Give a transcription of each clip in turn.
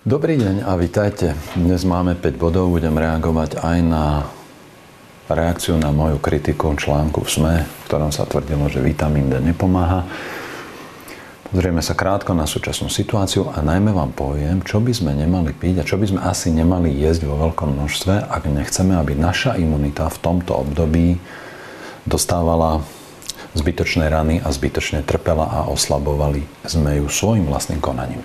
Dobrý deň a vitajte. Dnes máme 5 bodov, budem reagovať aj na reakciu na moju kritiku článku v SME, v ktorom sa tvrdilo, že vitamín D nepomáha. Pozrieme sa krátko na súčasnú situáciu a najmä vám poviem, čo by sme nemali piť a čo by sme asi nemali jesť vo veľkom množstve, ak nechceme, aby naša imunita v tomto období dostávala zbytočné rany a zbytočne trpela a oslabovali sme ju svojim vlastným konaním.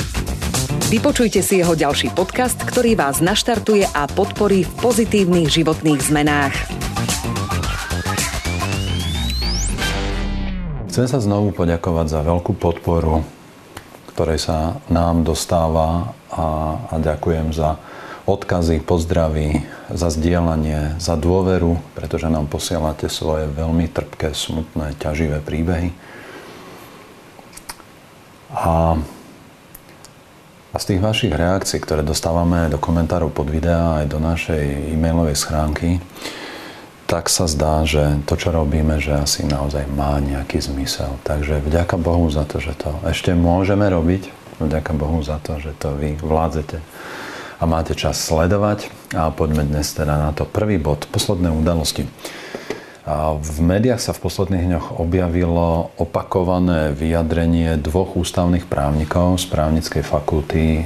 Vypočujte si jeho ďalší podcast, ktorý vás naštartuje a podporí v pozitívnych životných zmenách. Chcem sa znovu poďakovať za veľkú podporu, ktorej sa nám dostáva a, a ďakujem za odkazy, pozdravy, za zdieľanie, za dôveru, pretože nám posielate svoje veľmi trpké, smutné, ťaživé príbehy. A a z tých vašich reakcií, ktoré dostávame do komentárov pod videá aj do našej e-mailovej schránky, tak sa zdá, že to, čo robíme, že asi naozaj má nejaký zmysel. Takže vďaka Bohu za to, že to ešte môžeme robiť. Vďaka Bohu za to, že to vy vládzete a máte čas sledovať. A poďme dnes teda na to. Prvý bod, posledné udalosti. V médiách sa v posledných dňoch objavilo opakované vyjadrenie dvoch ústavných právnikov z právnickej fakulty e,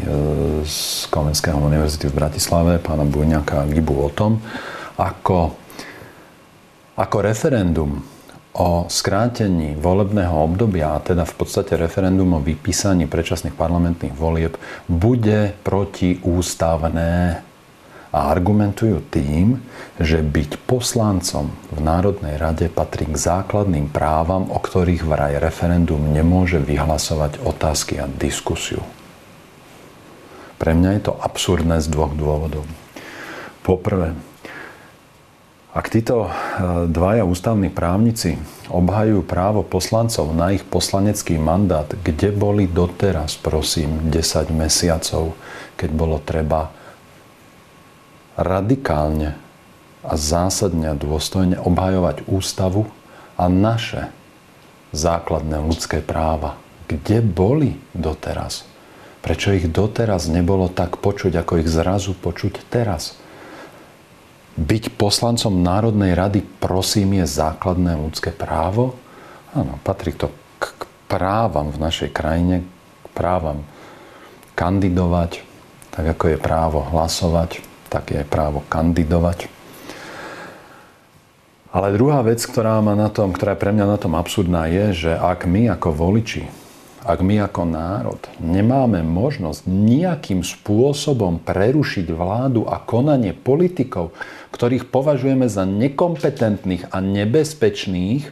z Komenského univerzity v Bratislave, pána Bujňaka a Gibu o tom, ako, ako referendum o skrátení volebného obdobia, a teda v podstate referendum o vypísaní predčasných parlamentných volieb, bude protiústavné a argumentujú tým, že byť poslancom v Národnej rade patrí k základným právam, o ktorých vraj referendum nemôže vyhlasovať otázky a diskusiu. Pre mňa je to absurdné z dvoch dôvodov. Poprvé, ak títo e, dvaja ústavní právnici obhajujú právo poslancov na ich poslanecký mandát, kde boli doteraz, prosím, 10 mesiacov, keď bolo treba radikálne a zásadne a dôstojne obhajovať ústavu a naše základné ľudské práva. Kde boli doteraz? Prečo ich doteraz nebolo tak počuť, ako ich zrazu počuť teraz? Byť poslancom Národnej rady, prosím, je základné ľudské právo? Áno, patrí to k právam v našej krajine, k právam kandidovať, tak ako je právo hlasovať, tak je právo kandidovať. Ale druhá vec, ktorá, má na tom, ktorá je pre mňa na tom absurdná, je, že ak my ako voliči, ak my ako národ nemáme možnosť nejakým spôsobom prerušiť vládu a konanie politikov, ktorých považujeme za nekompetentných a nebezpečných,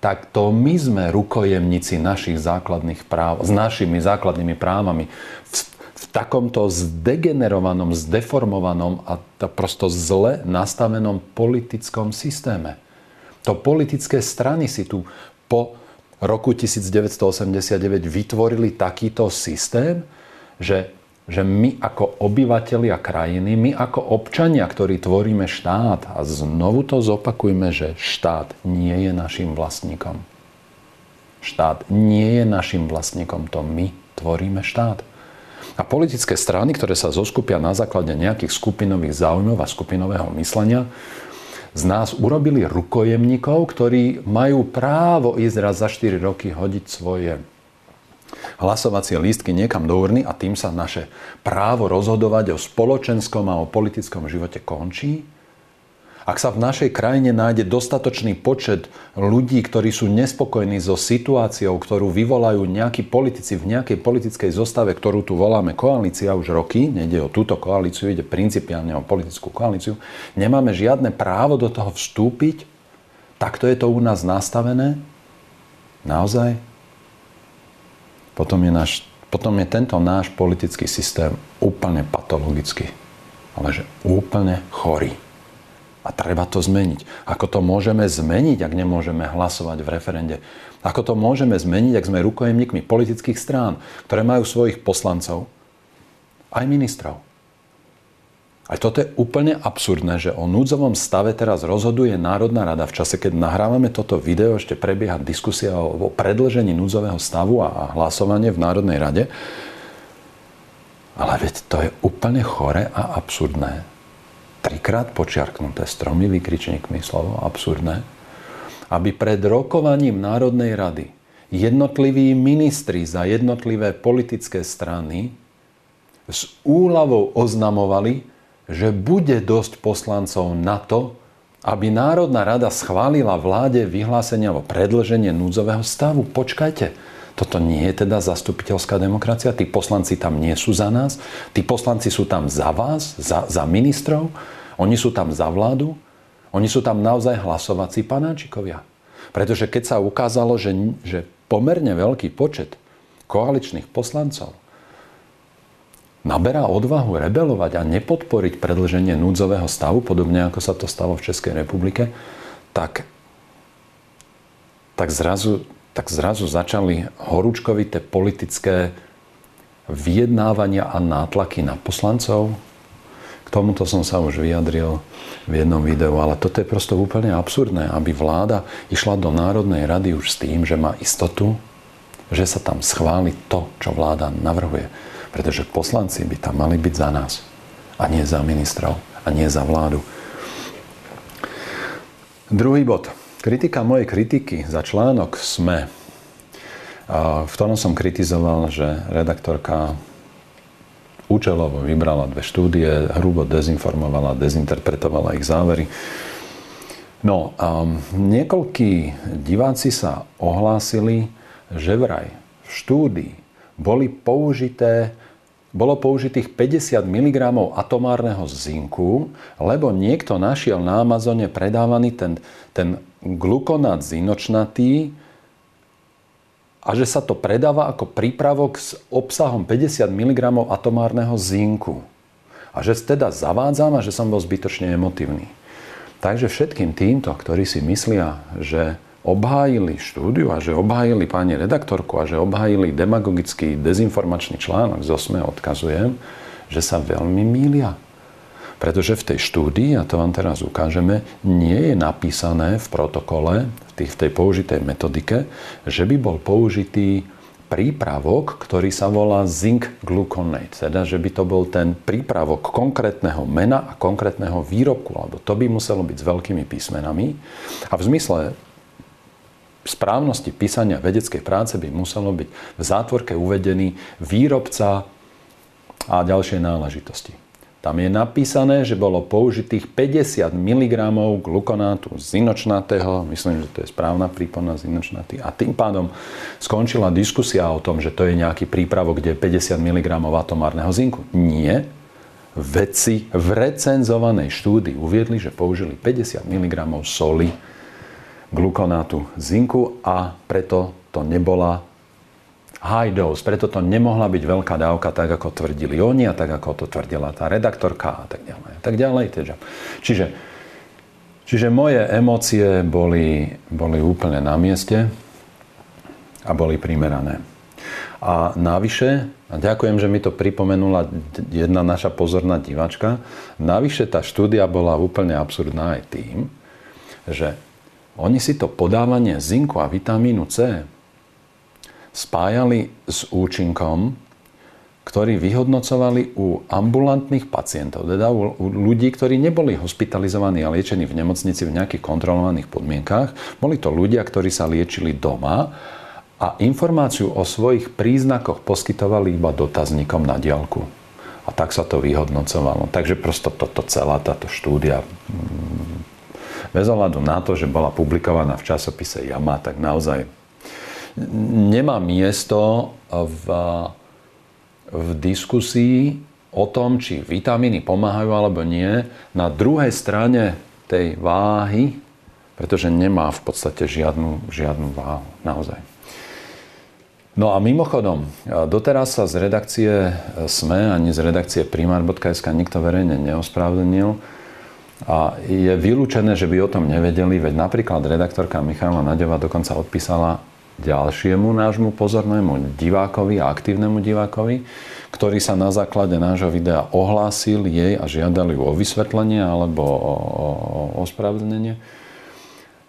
tak to my sme rukojemníci našich základných práv, s našimi základnými právami. V takomto zdegenerovanom, zdeformovanom a prosto zle nastavenom politickom systéme. To politické strany si tu po roku 1989 vytvorili takýto systém, že, že my ako obyvateľia krajiny, my ako občania, ktorí tvoríme štát, a znovu to zopakujme, že štát nie je našim vlastníkom. Štát nie je našim vlastníkom, to my tvoríme štát. A politické strany, ktoré sa zoskupia na základe nejakých skupinových záujmov a skupinového myslenia, z nás urobili rukojemníkov, ktorí majú právo ísť raz za 4 roky hodiť svoje hlasovacie lístky niekam do urny a tým sa naše právo rozhodovať o spoločenskom a o politickom živote končí ak sa v našej krajine nájde dostatočný počet ľudí, ktorí sú nespokojní so situáciou, ktorú vyvolajú nejakí politici v nejakej politickej zostave, ktorú tu voláme koalícia už roky, nejde o túto koalíciu, ide principiálne o politickú koalíciu, nemáme žiadne právo do toho vstúpiť, takto je to u nás nastavené? Naozaj? Potom je náš potom je tento náš politický systém úplne patologický. Ale že úplne chorý. A treba to zmeniť. Ako to môžeme zmeniť, ak nemôžeme hlasovať v referende? Ako to môžeme zmeniť, ak sme rukojemníkmi politických strán, ktoré majú svojich poslancov, aj ministrov? Aj toto je úplne absurdné, že o núdzovom stave teraz rozhoduje Národná rada v čase, keď nahrávame toto video, ešte prebieha diskusia o, predlžení núdzového stavu a hlasovanie v Národnej rade. Ale veď to je úplne chore a absurdné. Trikrát počiarknuté s tromi vykričníkmi slovo absurdné. Aby pred rokovaním Národnej rady jednotliví ministri za jednotlivé politické strany s úľavou oznamovali, že bude dosť poslancov na to, aby Národná rada schválila vláde vyhlásenie alebo predlženie núdzového stavu. Počkajte, toto nie je teda zastupiteľská demokracia, tí poslanci tam nie sú za nás, tí poslanci sú tam za vás, za, za ministrov, oni sú tam za vládu, oni sú tam naozaj hlasovací panáčikovia. Pretože keď sa ukázalo, že, že pomerne veľký počet koaličných poslancov naberá odvahu rebelovať a nepodporiť predlženie núdzového stavu, podobne ako sa to stalo v Českej republike, tak, tak, zrazu, tak zrazu začali horúčkovité politické vyjednávania a nátlaky na poslancov. K tomuto som sa už vyjadril v jednom videu, ale toto je prosto úplne absurdné, aby vláda išla do Národnej rady už s tým, že má istotu, že sa tam schváli to, čo vláda navrhuje. Pretože poslanci by tam mali byť za nás a nie za ministrov a nie za vládu. Druhý bod. Kritika mojej kritiky za článok SME, v ktorom som kritizoval, že redaktorka účelovo vybrala dve štúdie, hrubo dezinformovala, dezinterpretovala ich závery. No, um, niekoľkí diváci sa ohlásili, že vraj v štúdii boli použité bolo použitých 50 mg atomárneho zinku, lebo niekto našiel na Amazone predávaný ten, ten glukonát zinočnatý a že sa to predáva ako prípravok s obsahom 50 mg atomárneho zinku. A že teda zavádzam a že som bol zbytočne emotívny. Takže všetkým týmto, ktorí si myslia, že obhájili štúdiu a že obhájili pani redaktorku a že obhájili demagogický dezinformačný článok, zo SME odkazujem, že sa veľmi mília. Pretože v tej štúdii, a to vám teraz ukážeme, nie je napísané v protokole, v, tých, v tej použitej metodike, že by bol použitý prípravok, ktorý sa volá zinc gluconate. Teda, že by to bol ten prípravok konkrétneho mena a konkrétneho výrobku, lebo to by muselo byť s veľkými písmenami. A v zmysle správnosti písania vedeckej práce by muselo byť v zátvorke uvedený výrobca a ďalšie náležitosti. Tam je napísané, že bolo použitých 50 mg glukonátu zinočnatého, myslím, že to je správna prípona zinočnatý, a tým pádom skončila diskusia o tom, že to je nejaký prípravok, kde je 50 mg atomárneho zinku. Nie. Vedci v recenzovanej štúdii uviedli, že použili 50 mg soli glukonátu zinku a preto to nebola high dose, preto to nemohla byť veľká dávka, tak ako tvrdili oni a tak ako to tvrdila tá redaktorka a tak ďalej. A tak ďalej. Teda. Čiže, čiže moje emócie boli, boli úplne na mieste a boli primerané. A navyše, a ďakujem, že mi to pripomenula jedna naša pozorná divačka, navyše tá štúdia bola úplne absurdná aj tým, že oni si to podávanie zinku a vitamínu C spájali s účinkom, ktorý vyhodnocovali u ambulantných pacientov, teda u ľudí, ktorí neboli hospitalizovaní a liečení v nemocnici v nejakých kontrolovaných podmienkách. Boli to ľudia, ktorí sa liečili doma a informáciu o svojich príznakoch poskytovali iba dotazníkom na diálku. A tak sa to vyhodnocovalo. Takže prosto toto celá táto štúdia bez ohľadu na to, že bola publikovaná v časopise Jama, tak naozaj nemá miesto v, v diskusii o tom, či vitamíny pomáhajú alebo nie, na druhej strane tej váhy, pretože nemá v podstate žiadnu, žiadnu váhu. Naozaj. No a mimochodom, doteraz sa z redakcie SME ani z redakcie primár.sk nikto verejne neospravedlnil. A je vylúčené, že by o tom nevedeli, veď napríklad redaktorka Michála Naďová dokonca odpísala ďalšiemu nášmu pozornému divákovi a aktívnemu divákovi, ktorý sa na základe nášho videa ohlásil jej a žiadali o vysvetlenie alebo o, o, o ospravedlnenie.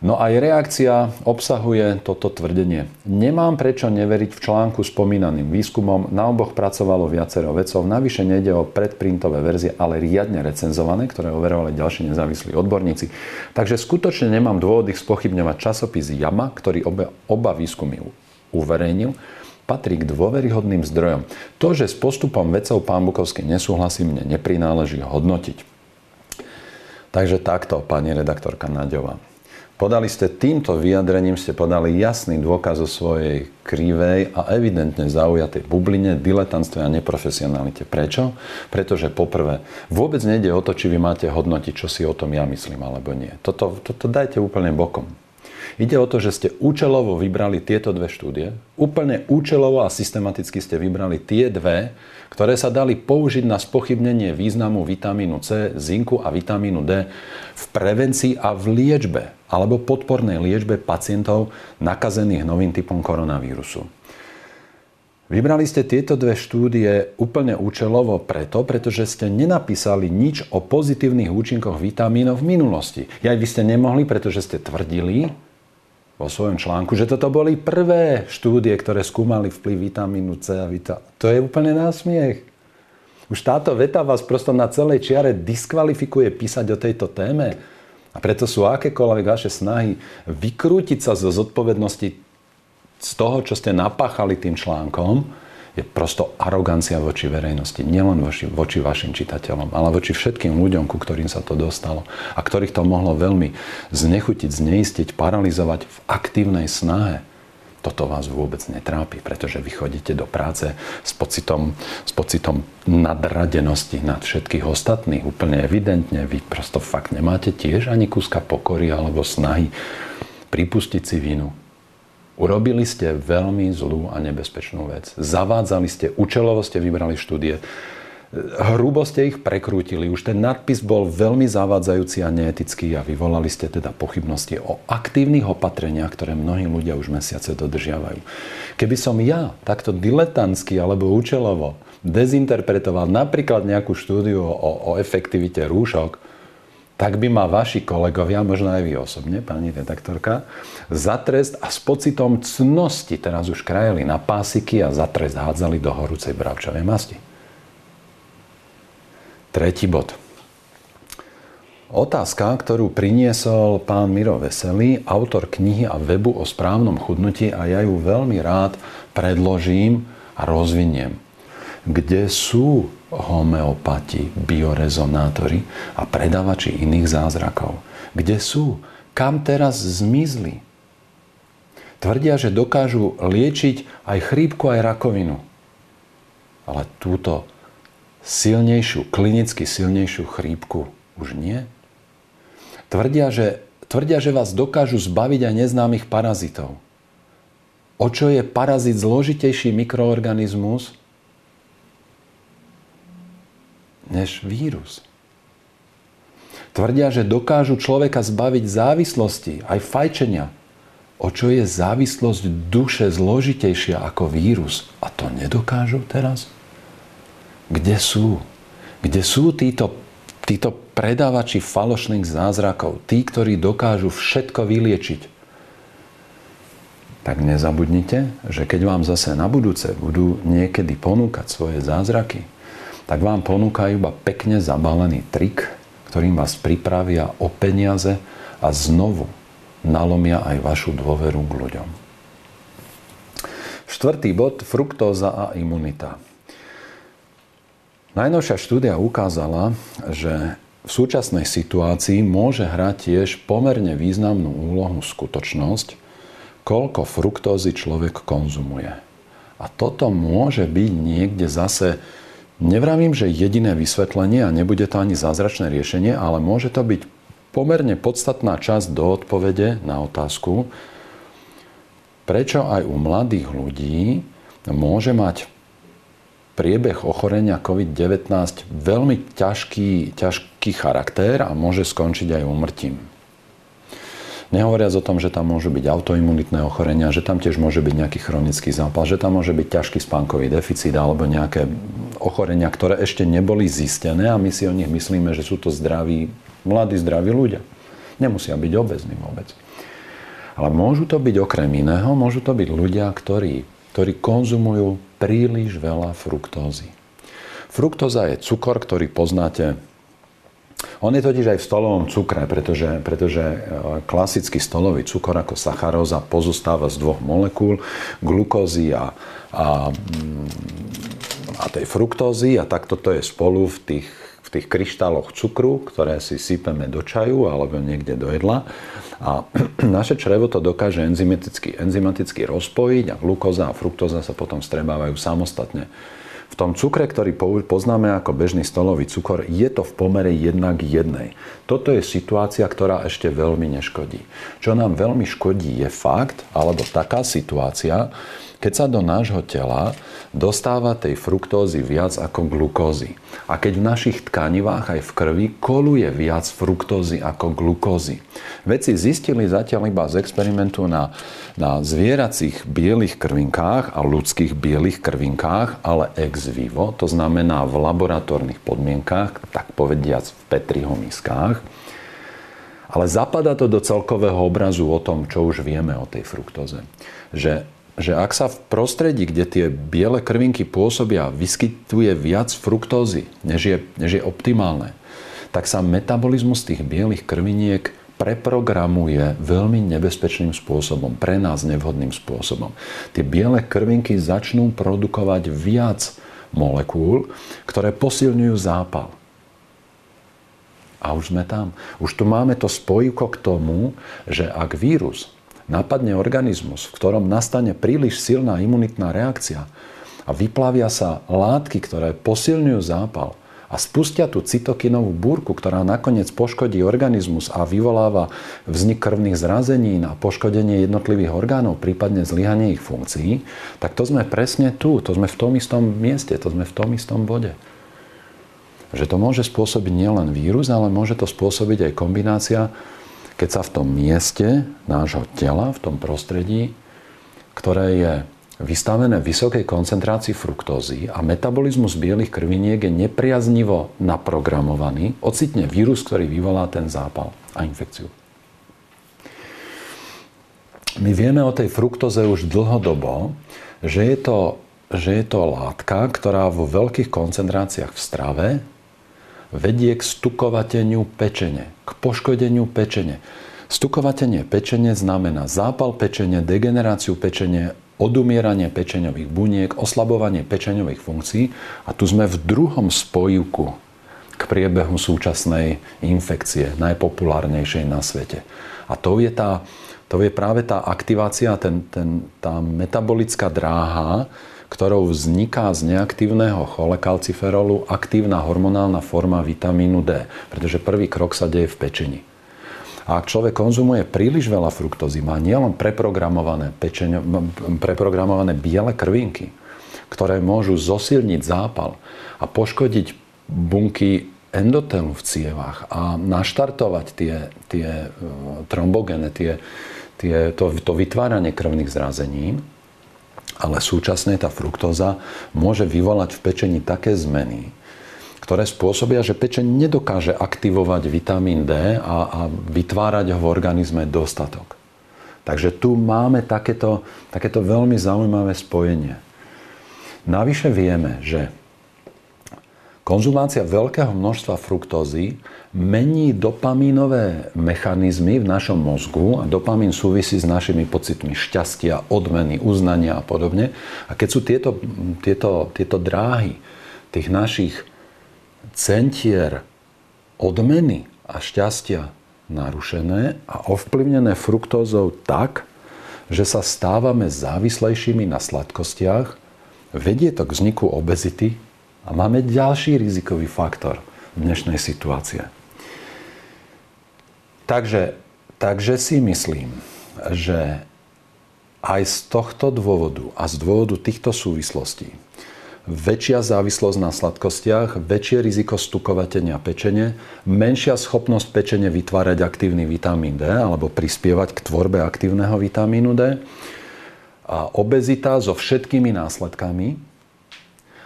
No aj reakcia obsahuje toto tvrdenie. Nemám prečo neveriť v článku spomínaným výskumom. Na oboch pracovalo viacero vecov. Navyše nejde o predprintové verzie, ale riadne recenzované, ktoré overovali ďalší nezávislí odborníci. Takže skutočne nemám dôvody spochybňovať časopis Jama, ktorý oba, oba výskumy uverejnil patrí k dôveryhodným zdrojom. To, že s postupom vecov pán Bukovský nesúhlasí, mne neprináleží hodnotiť. Takže takto, pani redaktorka Naďová. Podali ste týmto vyjadrením, ste podali jasný dôkaz o svojej krivej a evidentne zaujatej bubline, diletantstve a neprofesionalite. Prečo? Pretože poprvé, vôbec nejde o to, či vy máte hodnotiť, čo si o tom ja myslím alebo nie. Toto, toto dajte úplne bokom. Ide o to, že ste účelovo vybrali tieto dve štúdie. Úplne účelovo a systematicky ste vybrali tie dve, ktoré sa dali použiť na spochybnenie významu vitamínu C, zinku a vitamínu D v prevencii a v liečbe alebo podpornej liečbe pacientov nakazených novým typom koronavírusu. Vybrali ste tieto dve štúdie úplne účelovo preto, pretože ste nenapísali nič o pozitívnych účinkoch vitamínov v minulosti. Aj vy ste nemohli, pretože ste tvrdili, vo svojom článku, že toto boli prvé štúdie, ktoré skúmali vplyv vitamínu C a vita. To je úplne násmiech. Už táto veta vás prosto na celej čiare diskvalifikuje písať o tejto téme. A preto sú akékoľvek vaše snahy vykrútiť sa zo zodpovednosti z toho, čo ste napáchali tým článkom, je prosto arogancia voči verejnosti. Nielen voči, voči vašim čitateľom, ale voči všetkým ľuďom, ku ktorým sa to dostalo a ktorých to mohlo veľmi znechutiť, zneistiť, paralizovať v aktívnej snahe. Toto vás vôbec netrápi, pretože vy chodíte do práce s pocitom, s pocitom nadradenosti nad všetkých ostatných. Úplne evidentne, vy prosto fakt nemáte tiež ani kúska pokory alebo snahy pripustiť si vinu Urobili ste veľmi zlú a nebezpečnú vec. Zavádzali ste, účelovo ste vybrali štúdie, hrubo ste ich prekrútili. Už ten nadpis bol veľmi zavádzajúci a neetický a vyvolali ste teda pochybnosti o aktívnych opatreniach, ktoré mnohí ľudia už mesiace dodržiavajú. Keby som ja takto diletantsky alebo účelovo dezinterpretoval napríklad nejakú štúdiu o, o efektivite rúšok, tak by ma vaši kolegovia, možno aj vy osobne, pani redaktorka, za trest a s pocitom cnosti teraz už krajeli na pásiky a za trest hádzali do horúcej bravčovej masti. Tretí bod. Otázka, ktorú priniesol pán Miro Veselý, autor knihy a webu o správnom chudnutí a ja ju veľmi rád predložím a rozviniem. Kde sú homeopati, biorezonátori a predávači iných zázrakov. Kde sú? Kam teraz zmizli? Tvrdia, že dokážu liečiť aj chrípku, aj rakovinu. Ale túto silnejšiu, klinicky silnejšiu chrípku už nie. Tvrdia, že, tvrdia, že vás dokážu zbaviť aj neznámych parazitov. O čo je parazit zložitejší mikroorganizmus, než vírus. Tvrdia, že dokážu človeka zbaviť závislosti, aj fajčenia. O čo je závislosť duše zložitejšia ako vírus? A to nedokážu teraz? Kde sú? Kde sú títo, títo predávači falošných zázrakov? Tí, ktorí dokážu všetko vyliečiť? Tak nezabudnite, že keď vám zase na budúce budú niekedy ponúkať svoje zázraky, tak vám ponúkajú iba pekne zabalený trik, ktorým vás pripravia o peniaze a znovu nalomia aj vašu dôveru k ľuďom. Štvrtý bod, fruktóza a imunita. Najnovšia štúdia ukázala, že v súčasnej situácii môže hrať tiež pomerne významnú úlohu skutočnosť, koľko fruktózy človek konzumuje. A toto môže byť niekde zase Nevravím, že jediné vysvetlenie a nebude to ani zázračné riešenie, ale môže to byť pomerne podstatná časť do odpovede na otázku, prečo aj u mladých ľudí môže mať priebeh ochorenia COVID-19 veľmi ťažký, ťažký charakter a môže skončiť aj umrtím. Nehovoriac o tom, že tam môžu byť autoimunitné ochorenia, že tam tiež môže byť nejaký chronický zápal, že tam môže byť ťažký spánkový deficit alebo nejaké ochorenia, ktoré ešte neboli zistené a my si o nich myslíme, že sú to zdraví, mladí, zdraví ľudia. Nemusia byť obezní vôbec. Ale môžu to byť okrem iného, môžu to byť ľudia, ktorí, ktorí konzumujú príliš veľa fruktózy. Fruktóza je cukor, ktorý poznáte. On je totiž aj v stolovom cukre, pretože, pretože e, klasický stolový cukor ako sacharóza pozostáva z dvoch molekúl, glukózy a, a, mm, a tej fruktózy a takto to je spolu v tých, v tých kryštáloch cukru, ktoré si sypeme do čaju alebo niekde do jedla. A naše črevo to dokáže enzymaticky, enzymaticky rozpojiť a glukóza a fruktóza sa potom strebávajú samostatne. V tom cukre, ktorý poznáme ako bežný stolový cukor, je to v pomere 1 k 1. Toto je situácia, ktorá ešte veľmi neškodí. Čo nám veľmi škodí je fakt, alebo taká situácia, keď sa do nášho tela dostáva tej fruktózy viac ako glukózy. A keď v našich tkanivách aj v krvi koluje viac fruktózy ako glukózy. Vedci zistili zatiaľ iba z experimentu na, na zvieracích bielých krvinkách a ľudských bielých krvinkách, ale ex vivo, to znamená v laboratórnych podmienkách, tak povediac v Petriho miskách, ale zapadá to do celkového obrazu o tom, čo už vieme o tej fruktóze. Že že ak sa v prostredí, kde tie biele krvinky pôsobia, vyskytuje viac fruktózy, než je, než je optimálne, tak sa metabolizmus tých bielých krviniek preprogramuje veľmi nebezpečným spôsobom, pre nás nevhodným spôsobom. Tie biele krvinky začnú produkovať viac molekúl, ktoré posilňujú zápal. A už sme tam. Už tu máme to spojko k tomu, že ak vírus napadne organizmus, v ktorom nastane príliš silná imunitná reakcia a vyplavia sa látky, ktoré posilňujú zápal a spustia tú cytokinovú búrku, ktorá nakoniec poškodí organizmus a vyvoláva vznik krvných zrazenín a poškodenie jednotlivých orgánov, prípadne zlyhanie ich funkcií, tak to sme presne tu, to sme v tom istom mieste, to sme v tom istom bode. Že to môže spôsobiť nielen vírus, ale môže to spôsobiť aj kombinácia keď sa v tom mieste nášho tela, v tom prostredí, ktoré je vystavené vysokej koncentrácii fruktózy a metabolizmus bielých krviniek je nepriaznivo naprogramovaný, ocitne vírus, ktorý vyvolá ten zápal a infekciu. My vieme o tej fruktóze už dlhodobo, že je to, že je to látka, ktorá vo veľkých koncentráciách v strave vedie k stukovateniu pečene, k poškodeniu pečene. Stukovatenie pečene znamená zápal pečene, degeneráciu pečene, odumieranie pečeňových buniek, oslabovanie pečeňových funkcií a tu sme v druhom spojivku k priebehu súčasnej infekcie, najpopulárnejšej na svete. A to je, tá, to je práve tá aktivácia, ten, ten, tá metabolická dráha, ktorou vzniká z neaktívneho cholekalciferolu aktívna hormonálna forma vitamínu D, pretože prvý krok sa deje v pečení. A ak človek konzumuje príliš veľa fruktózy, má nielen preprogramované, pečeň, preprogramované biele krvinky, ktoré môžu zosilniť zápal a poškodiť bunky endotelu v cievách a naštartovať tie, tie e, trombogene, tie, tie, to, to vytváranie krvných zrazenín, ale súčasne tá fruktóza môže vyvolať v pečení také zmeny, ktoré spôsobia, že pečeň nedokáže aktivovať vitamín D a, a vytvárať ho v organizme dostatok. Takže tu máme takéto, takéto veľmi zaujímavé spojenie. Navyše vieme, že konzumácia veľkého množstva fruktózy mení dopamínové mechanizmy v našom mozgu a dopamín súvisí s našimi pocitmi šťastia, odmeny, uznania a podobne. A keď sú tieto, tieto, tieto dráhy tých našich centier odmeny a šťastia narušené a ovplyvnené fruktózou tak, že sa stávame závislejšími na sladkostiach, vedie to k vzniku obezity a máme ďalší rizikový faktor dnešnej situácie. Takže, takže si myslím, že aj z tohto dôvodu a z dôvodu týchto súvislostí väčšia závislosť na sladkostiach, väčšie riziko stukovatenia pečene, menšia schopnosť pečene vytvárať aktívny vitamín D alebo prispievať k tvorbe aktívneho vitamínu D, a obezita so všetkými následkami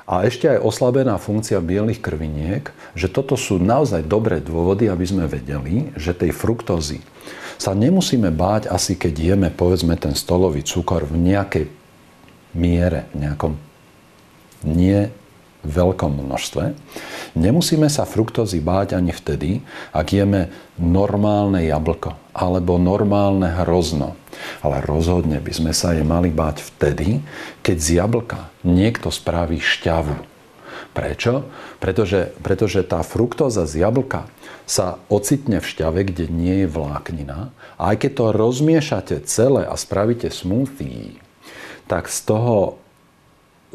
a ešte aj oslabená funkcia bielých krviniek, že toto sú naozaj dobré dôvody, aby sme vedeli, že tej fruktózy sa nemusíme báť asi keď jeme povedzme ten stolový cukor v nejakej miere, v nejakom nie veľkom množstve. Nemusíme sa fruktózy báť ani vtedy, ak jeme normálne jablko alebo normálne hrozno. Ale rozhodne by sme sa je mali báť vtedy, keď z jablka niekto spraví šťavu. Prečo? Pretože, pretože tá fruktóza z jablka sa ocitne v šťave, kde nie je vláknina. A aj keď to rozmiešate celé a spravíte smoothie, tak z toho,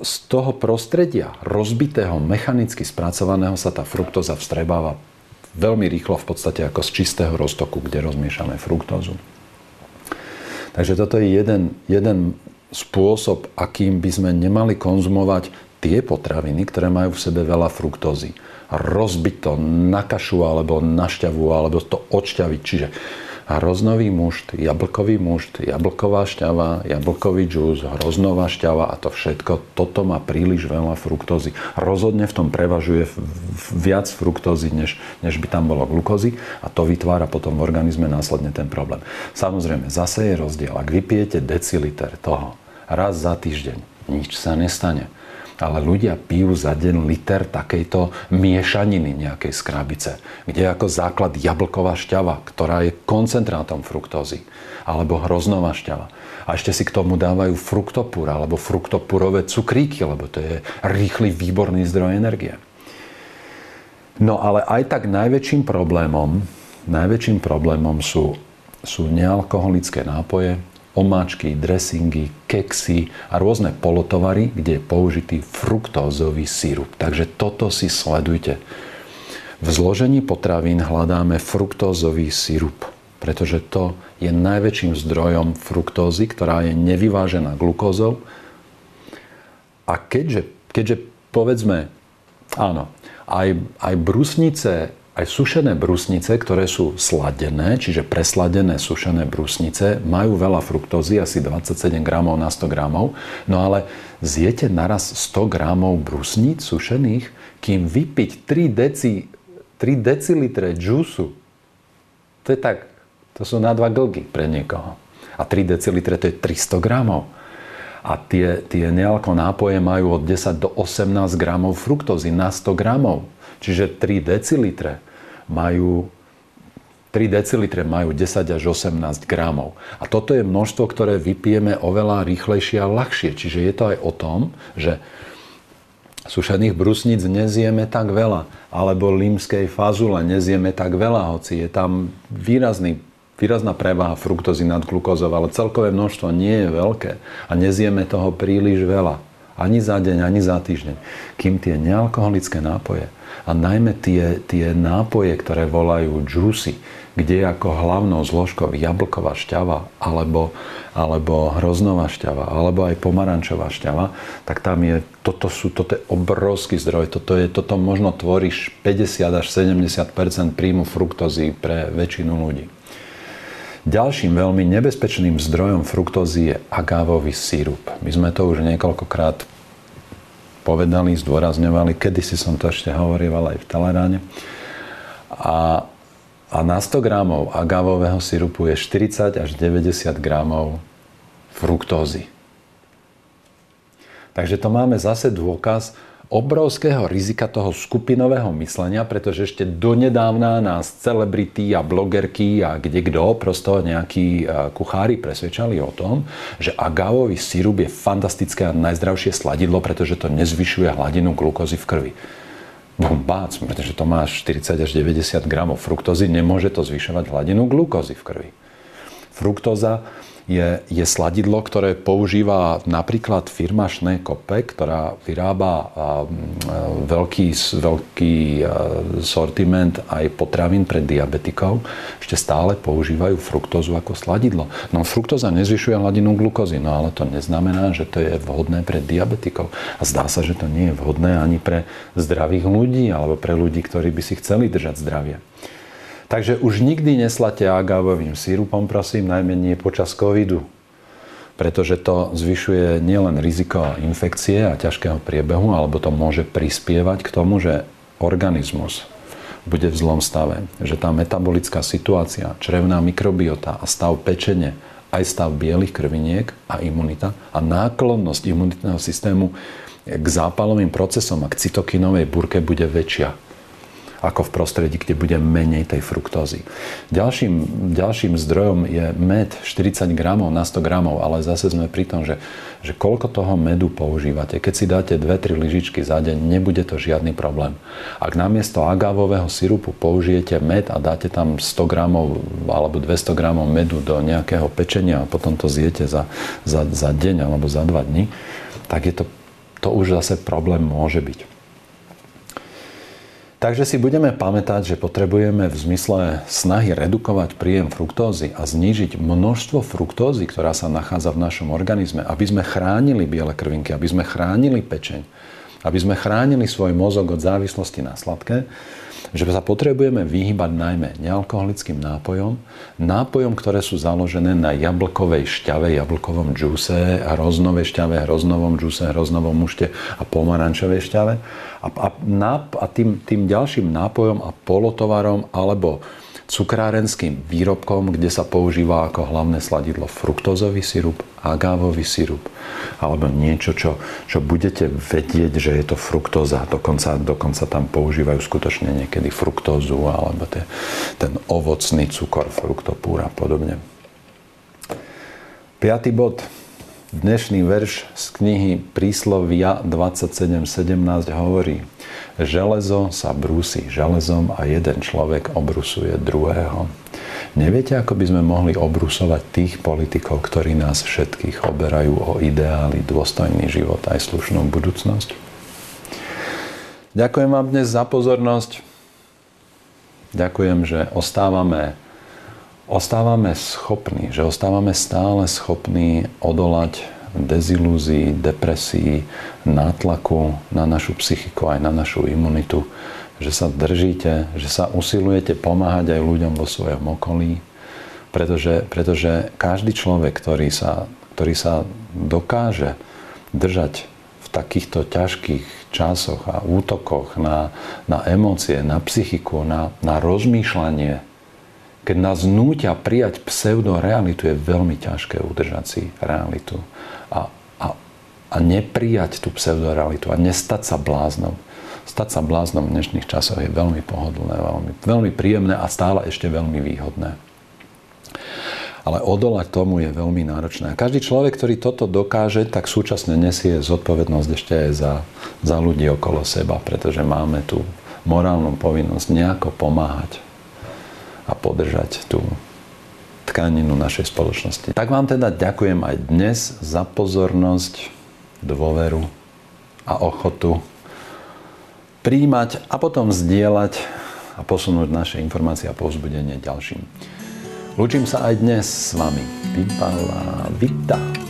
z toho prostredia rozbitého, mechanicky spracovaného sa tá fruktóza vstrebáva veľmi rýchlo v podstate ako z čistého roztoku, kde rozmiešame fruktózu. Takže toto je jeden, jeden spôsob, akým by sme nemali konzumovať tie potraviny, ktoré majú v sebe veľa fruktózy. Rozbiť to na kašu alebo na šťavu alebo to odšťaviť. Čiže hroznový mušt, jablkový mušt, jablková šťava, jablkový džús, hroznová šťava a to všetko, toto má príliš veľa fruktózy. Rozhodne v tom prevažuje viac fruktózy, než, než by tam bolo glukózy a to vytvára potom v organizme následne ten problém. Samozrejme, zase je rozdiel. Ak vypijete deciliter toho raz za týždeň, nič sa nestane ale ľudia pijú za deň liter takejto miešaniny nejakej skrabice, kde je ako základ jablková šťava, ktorá je koncentrátom fruktózy, alebo hroznová šťava. A ešte si k tomu dávajú fruktopúr alebo fruktopurové cukríky, lebo to je rýchly, výborný zdroj energie. No ale aj tak najväčším problémom, najväčším problémom sú, sú nealkoholické nápoje, omáčky, dressingy, keksy a rôzne polotovary, kde je použitý fruktózový sírup. Takže toto si sledujte. V zložení potravín hľadáme fruktózový sírup, pretože to je najväčším zdrojom fruktózy, ktorá je nevyvážená glukózou. A keďže, keďže povedzme, áno, aj, aj brusnice aj sušené brusnice, ktoré sú sladené, čiže presladené sušené brusnice, majú veľa fruktózy, asi 27 gramov na 100 gramov. No ale zjete naraz 100 gramov brusníc sušených, kým vypiť 3, deci, 3 decilitre džusu. To je tak, to sú na dva glgy pre niekoho. A 3 decilitre to je 300 gramov. A tie, tie nealko nápoje majú od 10 do 18 gramov fruktózy na 100 gramov. Čiže 3 decilitre majú 3 decilitre majú 10 až 18 gramov. A toto je množstvo, ktoré vypijeme oveľa rýchlejšie a ľahšie. Čiže je to aj o tom, že sušených brusníc nezieme tak veľa, alebo limskej fazule nezieme tak veľa, hoci je tam výrazný, výrazná prevaha fruktozy nad glukózou, ale celkové množstvo nie je veľké a nezieme toho príliš veľa. Ani za deň, ani za týždeň. Kým tie nealkoholické nápoje a najmä tie, tie nápoje, ktoré volajú juicy, kde je ako hlavnou zložkou jablková šťava alebo, alebo hroznová šťava alebo aj pomarančová šťava, tak tam je, toto, sú, toto je obrovský zdroj. Toto, je, toto možno tvoríš 50 až 70% príjmu fruktózy pre väčšinu ľudí. Ďalším veľmi nebezpečným zdrojom fruktózy je agávový sírup. My sme to už niekoľkokrát povedali, zdôrazňovali. Kedysi som to ešte hovoril aj v Teleráne. A, a na 100 gramov agavového sirupu je 40 až 90 gramov fruktózy. Takže to máme zase dôkaz, obrovského rizika toho skupinového myslenia, pretože ešte donedávna nás celebrity a blogerky a kde kto, prosto nejakí kuchári presvedčali o tom, že agávový sirup je fantastické a najzdravšie sladidlo, pretože to nezvyšuje hladinu glukózy v krvi. Bác, pretože to má 40 až 90 gramov fruktózy, nemôže to zvyšovať hladinu glukózy v krvi. Fruktóza je, je sladidlo, ktoré používa napríklad firma Kope, ktorá vyrába veľký, veľký sortiment aj potravín pre diabetikov. Ešte stále používajú fruktózu ako sladidlo. No fruktóza nezvyšuje hladinu glukózy, no ale to neznamená, že to je vhodné pre diabetikov. A zdá sa, že to nie je vhodné ani pre zdravých ľudí alebo pre ľudí, ktorí by si chceli držať zdravie. Takže už nikdy neslate agávovým sírupom, prosím, najmenej počas covidu. Pretože to zvyšuje nielen riziko infekcie a ťažkého priebehu, alebo to môže prispievať k tomu, že organizmus bude v zlom stave. Že tá metabolická situácia, črevná mikrobiota a stav pečenie, aj stav bielých krviniek a imunita a náklonnosť imunitného systému k zápalovým procesom a k cytokinovej burke bude väčšia ako v prostredí, kde bude menej tej fruktózy. Ďalším, ďalším zdrojom je med 40 gramov na 100 gramov, ale zase sme pri tom, že, že koľko toho medu používate. Keď si dáte 2-3 lyžičky za deň, nebude to žiadny problém. Ak namiesto agávového sirupu použijete med a dáte tam 100 gramov alebo 200 gramov medu do nejakého pečenia a potom to zjete za, za, za deň alebo za 2 dní, tak je to, to už zase problém môže byť. Takže si budeme pamätať, že potrebujeme v zmysle snahy redukovať príjem fruktózy a znížiť množstvo fruktózy, ktorá sa nachádza v našom organizme, aby sme chránili biele krvinky, aby sme chránili pečeň, aby sme chránili svoj mozog od závislosti na sladké, že sa potrebujeme vyhybať najmä nealkoholickým nápojom, nápojom, ktoré sú založené na jablkovej šťave, jablkovom džuse, hroznovej šťave, hroznovom džuse, hroznovom mušte a pomarančovej šťave. A, a, a tým, tým ďalším nápojom a polotovarom alebo cukrárenským výrobkom, kde sa používa ako hlavné sladidlo fruktózový sirup, agávový sirup alebo niečo, čo, čo budete vedieť, že je to fruktóza. Dokonca, dokonca tam používajú skutočne niekedy fruktózu alebo te, ten ovocný cukor, fruktopúr a podobne. Piatý bod. Dnešný verš z knihy Príslovia 27.17 hovorí Železo sa brúsi železom a jeden človek obrusuje druhého. Neviete, ako by sme mohli obrusovať tých politikov, ktorí nás všetkých oberajú o ideály, dôstojný život aj slušnú budúcnosť? Ďakujem vám dnes za pozornosť. Ďakujem, že ostávame, ostávame schopní, že ostávame stále schopní odolať dezilúzii, depresii, nátlaku na našu psychiku aj na našu imunitu, že sa držíte, že sa usilujete pomáhať aj ľuďom vo svojom okolí, pretože, pretože každý človek, ktorý sa, ktorý sa dokáže držať v takýchto ťažkých časoch a útokoch na, na emócie, na psychiku, na, na rozmýšľanie, keď nás nútia prijať pseudorealitu, je veľmi ťažké udržať si realitu a, a, a neprijať tú pseudorealitu a nestať sa bláznom. Stať sa bláznom v dnešných časoch je veľmi pohodlné, veľmi, veľmi príjemné a stále ešte veľmi výhodné. Ale odolať tomu je veľmi náročné. A každý človek, ktorý toto dokáže, tak súčasne nesie zodpovednosť ešte aj za, za ľudí okolo seba, pretože máme tú morálnu povinnosť nejako pomáhať a podržať tú tkaninu našej spoločnosti. Tak vám teda ďakujem aj dnes za pozornosť, dôveru a ochotu príjmať a potom zdieľať a posunúť naše informácie a povzbudenie ďalším. Lúčim sa aj dnes s vami. Vypala Vita.